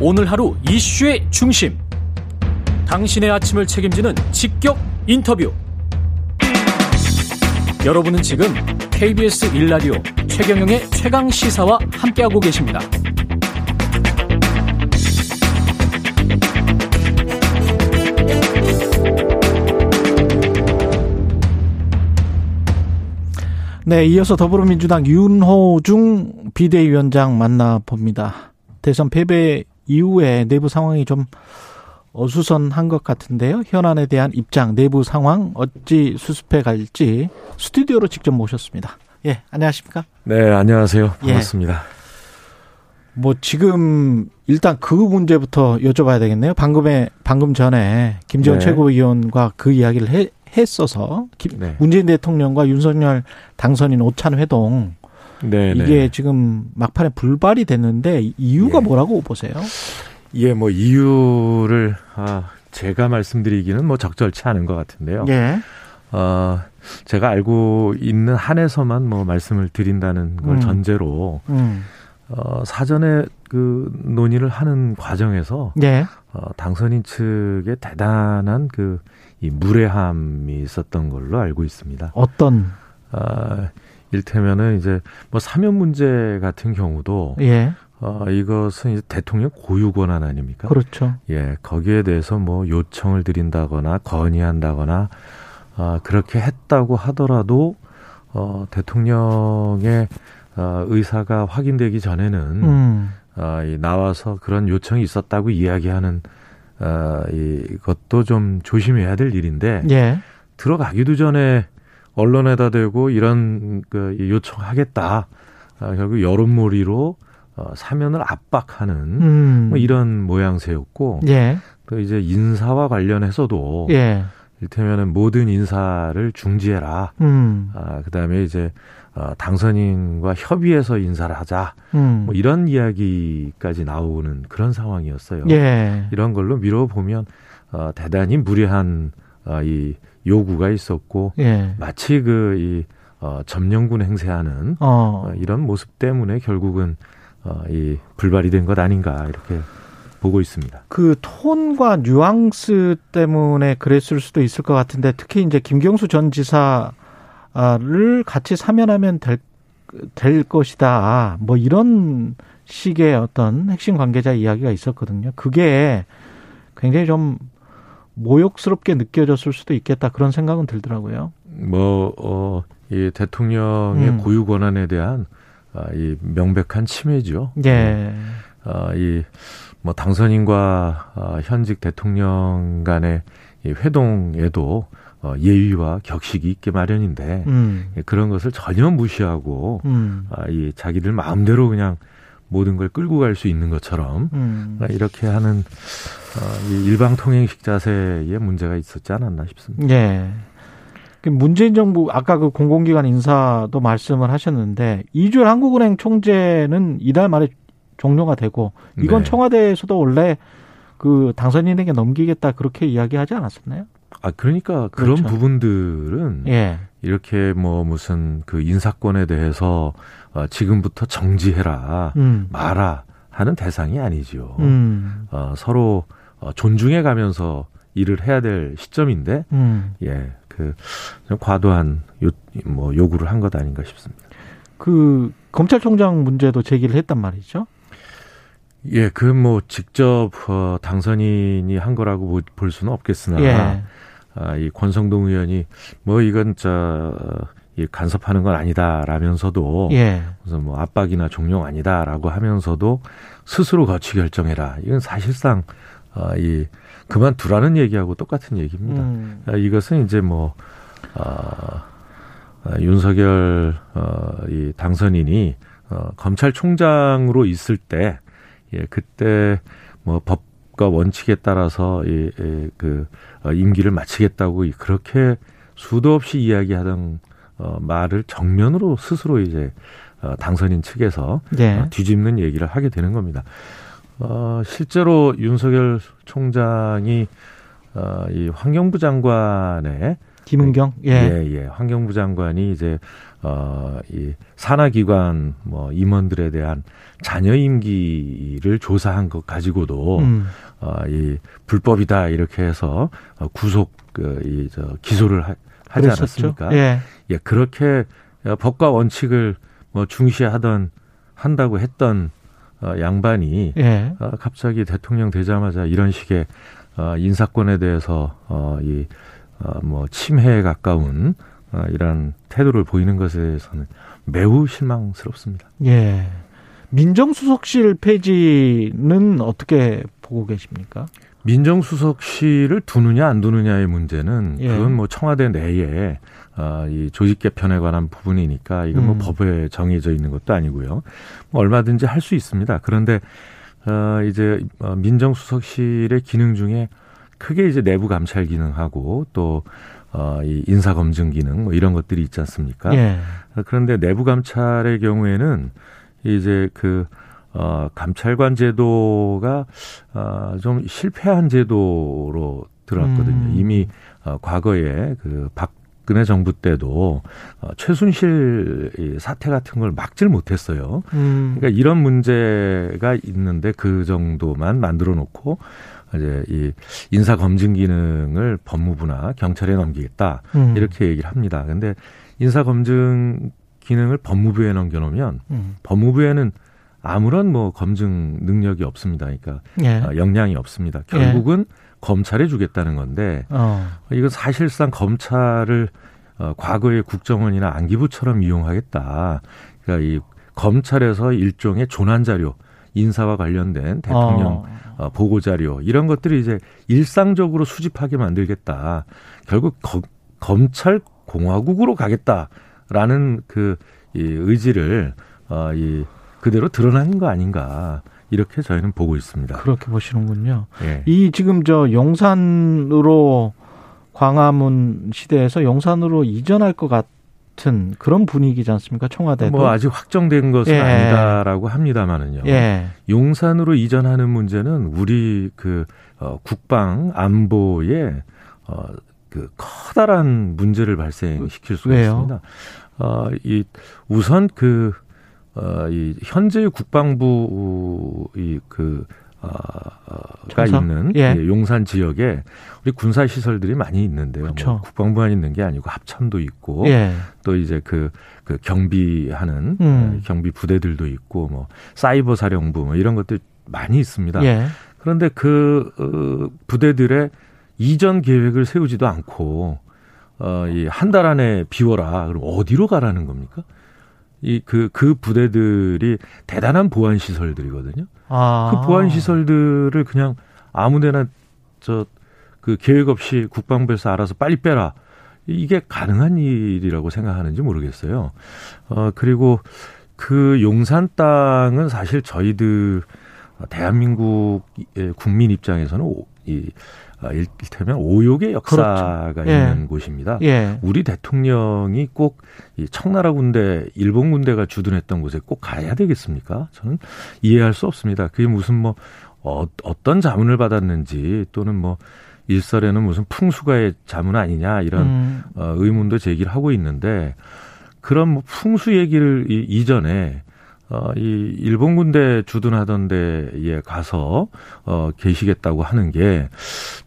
오늘 하루 이슈의 중심. 당신의 아침을 책임지는 직격 인터뷰. 여러분은 지금 KBS 1라디오 최경영의 최강 시사와 함께하고 계십니다. 네, 이어서 더불어민주당 윤호중 비대위원장 만나봅니다. 대선 패배 이후에 내부 상황이 좀 어수선한 것 같은데요. 현안에 대한 입장, 내부 상황 어찌 수습해 갈지 스튜디오로 직접 모셨습니다. 예, 안녕하십니까? 네, 안녕하세요. 예. 반갑습니다. 예. 뭐 지금 일단 그 문제부터 여쭤봐야 되겠네요. 방금에 방금 전에 김재원 네. 최고위원과 그 이야기를 해, 했어서 네. 문재인 대통령과 윤석열 당선인 오찬 회동 네, 이게 네. 지금 막판에 불발이 됐는데 이유가 예. 뭐라고 보세요? 예, 뭐 이유를 아, 제가 말씀드리기는 뭐 적절치 않은 것 같은데요. 예. 어, 제가 알고 있는 한에서만 뭐 말씀을 드린다는 걸 음. 전제로 음. 어, 사전에 그 논의를 하는 과정에서 예. 어, 당선인 측에 대단한 그 이 무례함이 있었던 걸로 알고 있습니다. 어떤? 아, 일테면은 이제 뭐 사면 문제 같은 경우도 예. 어, 이것은 이제 대통령 고유 권한 아닙니까? 그렇죠. 예, 거기에 대해서 뭐 요청을 드린다거나 건의한다거나 어, 그렇게 했다고 하더라도 어, 대통령의 어, 의사가 확인되기 전에는 음. 어, 이 나와서 그런 요청이 있었다고 이야기하는 어, 이것도 좀 조심해야 될 일인데 예. 들어가기도 전에 언론에다 대고 이런 그 요청하겠다. 아, 결국 여론몰이로 어, 사면을 압박하는 음. 뭐 이런 모양새였고 예. 또 이제 인사와 관련해서도 예. 일테면은 모든 인사를 중지해라. 음. 아, 그다음에 이제 어, 당선인과 협의해서 인사를 하자. 음. 뭐 이런 이야기까지 나오는 그런 상황이었어요. 예. 이런 걸로 미뤄보면 어, 대단히 무례한 어, 이 요구가 있었고 예. 마치 그이 어, 점령군 행세하는 어. 어. 이런 모습 때문에 결국은 어, 이 불발이 된 것 아닌가 이렇게 보고 있습니다. 그 톤과 뉘앙스 때문에 그랬을 수도 있을 것 같은데 특히 이제 김경수 전 지사를 같이 사면하면 될, 될 것이다. 뭐 이런 식의 어떤 핵심 관계자 이야기가 있었거든요. 그게 굉장히 좀 모욕스럽게 느껴졌을 수도 있겠다 그런 생각은 들더라고요. 뭐, 어, 이 대통령의 음. 고유 권한에 대한 아, 이 명백한 침해죠. 예. 아, 이, 뭐, 당선인과 아, 현직 대통령 간의 이 회동에도 어, 예의와 격식이 있게 마련인데 음. 예, 그런 것을 전혀 무시하고 음. 아, 이 자기들 마음대로 그냥 모든 걸 끌고 갈 수 있는 것처럼 음. 이렇게 하는 어, 이 일방 통행식 자세에 문제가 있었지 않았나 싶습니다. 예. 그 문재인 정부 아까 그 공공기관 인사도 말씀을 하셨는데 이주열 한국은행 총재는 이달 말에 종료가 되고 이건 네. 청와대에서도 원래 그 당선인에게 넘기겠다 그렇게 이야기하지 않았었나요? 아 그러니까 그런 그렇죠. 부분들은 예. 이렇게 뭐 무슨 그 인사권에 대해서 어, 지금부터 정지해라 음. 마라 하는 대상이 아니죠. 음. 어, 서로 어, 존중해 가면서 일을 해야 될 시점인데 음. 예. 그 과도한 요, 뭐 요구를 한 것 아닌가 싶습니다. 그 검찰총장 문제도 제기를 했단 말이죠. 예, 그 뭐 직접 어, 당선인이 한 거라고 볼 수는 없겠으나 예. 아, 이 권성동 의원이 뭐 이건 저이 간섭하는 건 아니다라면서도 예. 무슨 뭐 압박이나 종용 아니다라고 하면서도 스스로 거치 결정해라. 이건 사실상 어, 이 그만두라는 얘기하고 똑같은 얘기입니다. 음. 아, 이것은 이제 뭐 어, 어, 윤석열 어, 이 당선인이 어, 검찰총장으로 있을 때 예, 그때 뭐 법 과 원칙에 따라서 이, 이, 그 어, 임기를 마치겠다고 그렇게 수도 없이 이야기하던 어, 말을 정면으로 스스로 이제 어, 당선인 측에서 네. 어, 뒤집는 얘기를 하게 되는 겁니다. 어, 실제로 윤석열 총장이 어, 이 환경부 장관의 김은경 예. 예, 예. 환경부 장관이 이제 어, 이 산하기관 뭐 임원들에 대한 자녀 임기를 조사한 것 가지고도 음. 어, 이 불법이다 이렇게 해서 어, 구속 그, 이, 저, 기소를 하, 하지 그랬었죠? 않았습니까? 예. 예, 그렇게 법과 원칙을 뭐 중시하던 한다고 했던 어, 양반이 예. 어, 갑자기 대통령 되자마자 이런 식의 어, 인사권에 대해서 어, 이 어, 뭐 침해에 가까운 어, 이런 태도를 보이는 것에 대해서는 매우 실망스럽습니다. 예. 민정수석실 폐지는 어떻게 보고 계십니까? 민정수석실을 두느냐 안 두느냐의 문제는 예. 그건 뭐 청와대 내에 어, 이 조직 개편에 관한 부분이니까 이건 뭐 음. 법에 정해져 있는 것도 아니고요. 뭐 얼마든지 할 수 있습니다. 그런데 어, 이제 어, 민정수석실의 기능 중에 크게 이제 내부 감찰 기능하고 또 어, 이 인사 검증 기능 뭐 이런 것들이 있지 않습니까? 예. 그런데 내부 감찰의 경우에는 이제 그 어, 감찰관 제도가 어, 좀 실패한 제도로 들어왔거든요. 음. 이미 어, 과거에 그 박 근혜 정부 때도 어, 최순실 사태 같은 걸 막질 못했어요. 음. 그러니까 이런 문제가 있는데 그 정도만 만들어 놓고 이제 이 인사 검증 기능을 법무부나 경찰에 넘기겠다 음. 이렇게 얘기를 합니다. 근데 인사 검증 기능을 법무부에 넘겨놓으면 음. 법무부에는 아무런 뭐 검증 능력이 없습니다. 그러니까 예. 어, 역량이 없습니다. 결국은 예. 검찰에 주겠다는 건데 어. 이건 사실상 검찰을 어, 과거의 국정원이나 안기부처럼 이용하겠다. 그러니까 이 검찰에서 일종의 조난 자료, 인사와 관련된 대통령 어. 어, 보고 자료 이런 것들이 이제 일상적으로 수집하게 만들겠다. 결국 거, 검찰 공화국으로 가겠다라는 그 이 의지를 어, 이 그대로 드러나는 거 아닌가. 이렇게 저희는 보고 있습니다. 그렇게 보시는군요. 예. 이 지금 저 용산으로 광화문 시대에서 용산으로 이전할 것 같은 그런 분위기지 않습니까? 청와대도. 뭐 아직 확정된 것은 예. 아니다라고 합니다만은요. 예. 용산으로 이전하는 문제는 우리 그 어, 국방 안보에 어, 그 커다란 문제를 발생시킬 수가 왜요? 있습니다. 어, 이 우선 그 어, 이 현재 국방부 이그 어, 가 있는 예. 예. 용산 지역에 우리 군사 시설들이 많이 있는데요. 뭐 국방부만 있는 게 아니고 합참도 있고 예. 또 이제 그, 그 경비하는 음. 예, 경비 부대들도 있고 뭐 사이버 사령부 뭐 이런 것들 많이 있습니다. 예. 그런데 그 어, 부대들의 이전 계획을 세우지도 않고 어, 이 한 달 안에 비워라. 그럼 어디로 가라는 겁니까? 이 그, 그 부대들이 대단한 보안 시설들이거든요. 아. 그 보안 시설들을 그냥 아무 데나 저 그 계획 없이 국방부에서 알아서 빨리 빼라. 이게 가능한 일이라고 생각하는지 모르겠어요. 어, 그리고 그 용산 땅은 사실 저희들 대한민국의 국민 입장에서는 이 아, 일테면 오욕의 역사가 그렇죠. 있는 예. 곳입니다. 예. 우리 대통령이 꼭 이 청나라 군대, 일본 군대가 주둔했던 곳에 꼭 가야 되겠습니까? 저는 이해할 수 없습니다. 그게 무슨 뭐 어, 어떤 자문을 받았는지 또는 뭐 일설에는 무슨 풍수가의 자문 아니냐 이런 음. 어, 의문도 제기를 하고 있는데 그런 뭐 풍수 얘기를 이, 이전에 어, 이 일본 군대 주둔하던 데에 가서 어, 계시겠다고 하는 게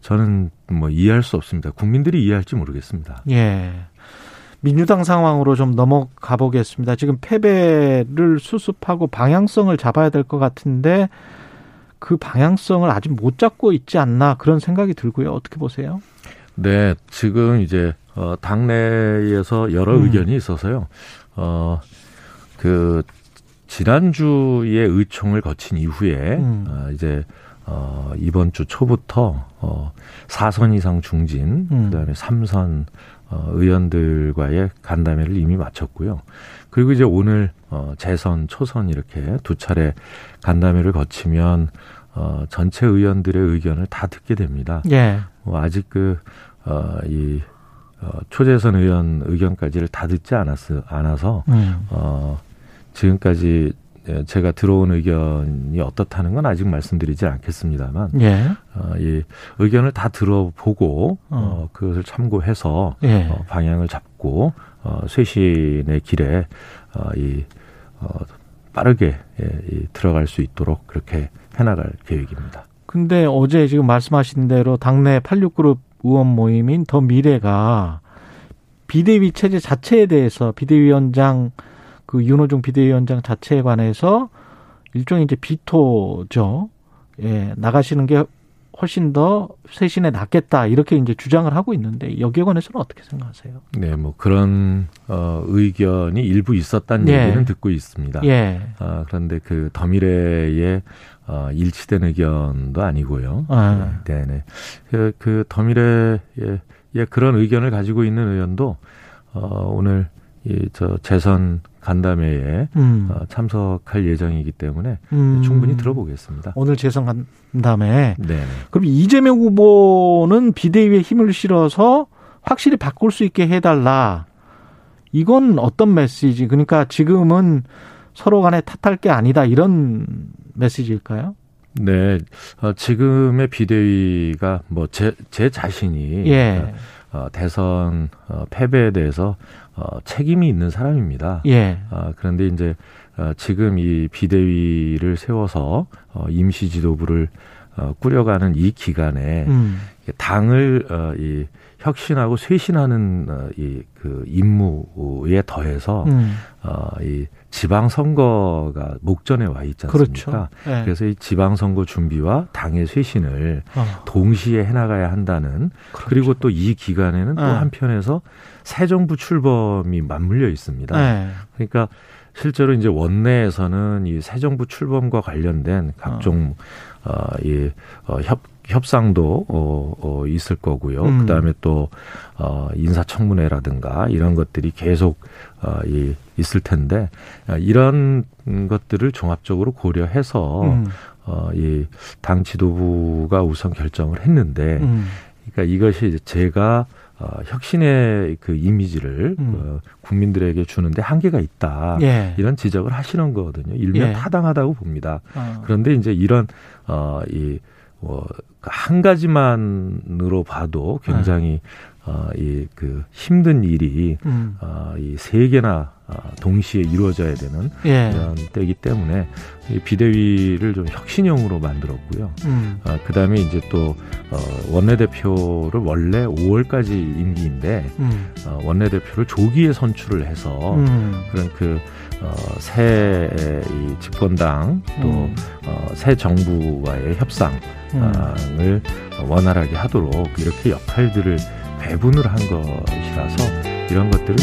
저는 뭐 이해할 수 없습니다. 국민들이 이해할지 모르겠습니다. 예. 민주당 상황으로 좀 넘어가 보겠습니다. 지금 패배를 수습하고 방향성을 잡아야 될 것 같은데 그 방향성을 아직 못 잡고 있지 않나 그런 생각이 들고요. 어떻게 보세요? 네, 지금 이제 어 당내에서 여러 음. 의견이 있어서요. 어그 지난주에 의총을 거친 이후에 음. 어, 이제 어, 이번 주 초부터 어, 4선 이상 중진 음. 그다음에 3선 어, 의원들과의 간담회를 이미 마쳤고요. 그리고 이제 오늘 어, 재선, 초선 이렇게 두 차례 간담회를 거치면 어, 전체 의원들의 의견을 다 듣게 됩니다. 예. 뭐 아직 그, 어, 이, 어, 초재선 의원 의견까지를 다 듣지 않았, 않아서, 음. 어, 지금까지 예, 제가 들어온 의견이 어떻다는 건 아직 말씀드리지 않겠습니다만, 예. 어, 이 의견을 다 들어보고 어. 어. 그것을 참고해서 예. 어, 방향을 잡고 어, 쇄신의 길에 어, 이 어, 빠르게 예, 이 들어갈 수 있도록 그렇게 해나갈 계획입니다. 근데 어제 지금 말씀하신 대로 당내 86그룹 의원 모임인 더 미래가 비대위 체제 자체에 대해서 비대위원장 그 윤호중 비대위원장 자체에 관해서 일종의 이제 비토죠. 예, 나가시는 게 훨씬 더 쇄신에 낫겠다 이렇게 이제 주장을 하고 있는데 여기에 관해서는 어떻게 생각하세요? 네, 뭐 그런 어, 의견이 일부 있었다는 예. 얘기는 듣고 있습니다. 예. 아, 그런데 그 더미래의 어, 일치된 의견도 아니고요. 아. 네, 네. 그, 그 더미래의 예, 그런 의견을 가지고 있는 의원도 어, 오늘 이저 재선 간담회에 음. 어, 참석할 예정이기 때문에 음. 충분히 들어보겠습니다. 오늘 재선 간 다음에 네, 네. 그럼 이재명 후보는 비대위에 힘을 실어서 확실히 바꿀 수 있게 해달라. 이건 어떤 메시지? 그러니까 지금은 서로 간에 탓할 게 아니다. 이런 메시지일까요? 네, 어, 지금의 비대위가 뭐 제제 자신이 예. 어, 대선 어, 패배에 대해서 어, 책임이 있는 사람입니다. 예. 아, 그런데 이제 어, 지금 이 비대위를 세워서 어, 임시 지도부를 어, 꾸려가는 이 기간에 음. 당을 어, 이 혁신하고 쇄신하는 어, 이그 임무에 더해서 음. 어, 이 지방 선거가 목전에 와 있지 않습니까? 그렇죠. 예. 그래서 이 지방 선거 준비와 당의 쇄신을 어. 동시에 해나가야 한다는 그렇죠. 그리고 또 이 기간에는 또 네. 한편에서 새 정부 출범이 맞물려 있습니다. 예. 그러니까 실제로 이제 원내에서는 이 새 정부 출범과 관련된 각종 어, 이 어, 협 협상도 어, 어, 있을 거고요. 음. 그다음에 또 어, 인사청문회라든가 이런 것들이 계속 어, 이 있을 텐데 어, 이런 것들을 종합적으로 고려해서 음. 어, 이 당 지도부가 우선 결정을 했는데 음. 그러니까 이것이 제가 어, 혁신의 그 이미지를 음. 어, 국민들에게 주는데 한계가 있다. 예. 이런 지적을 하시는 거거든요. 일면 예. 타당하다고 봅니다. 어. 그런데 이제 이런 어이 어, 한 가지만으로 봐도 굉장히 어, 이그 힘든 일이 음. 어, 이 세 개나 어, 동시에 이루어져야 되는 예. 이런 때이기 때문에 이 비대위를 좀 혁신형으로 만들었고요. 음. 어, 그 다음에 이제 또, 어, 원내대표를 원래 5월까지 임기인데, 음. 어, 원내대표를 조기에 선출을 해서, 음. 그런 그, 어, 새, 이 집권당, 또, 음. 어, 새 정부와의 협상을 음. 원활하게 하도록 이렇게 역할들을 배분을 한 것이라서, 이런 것들은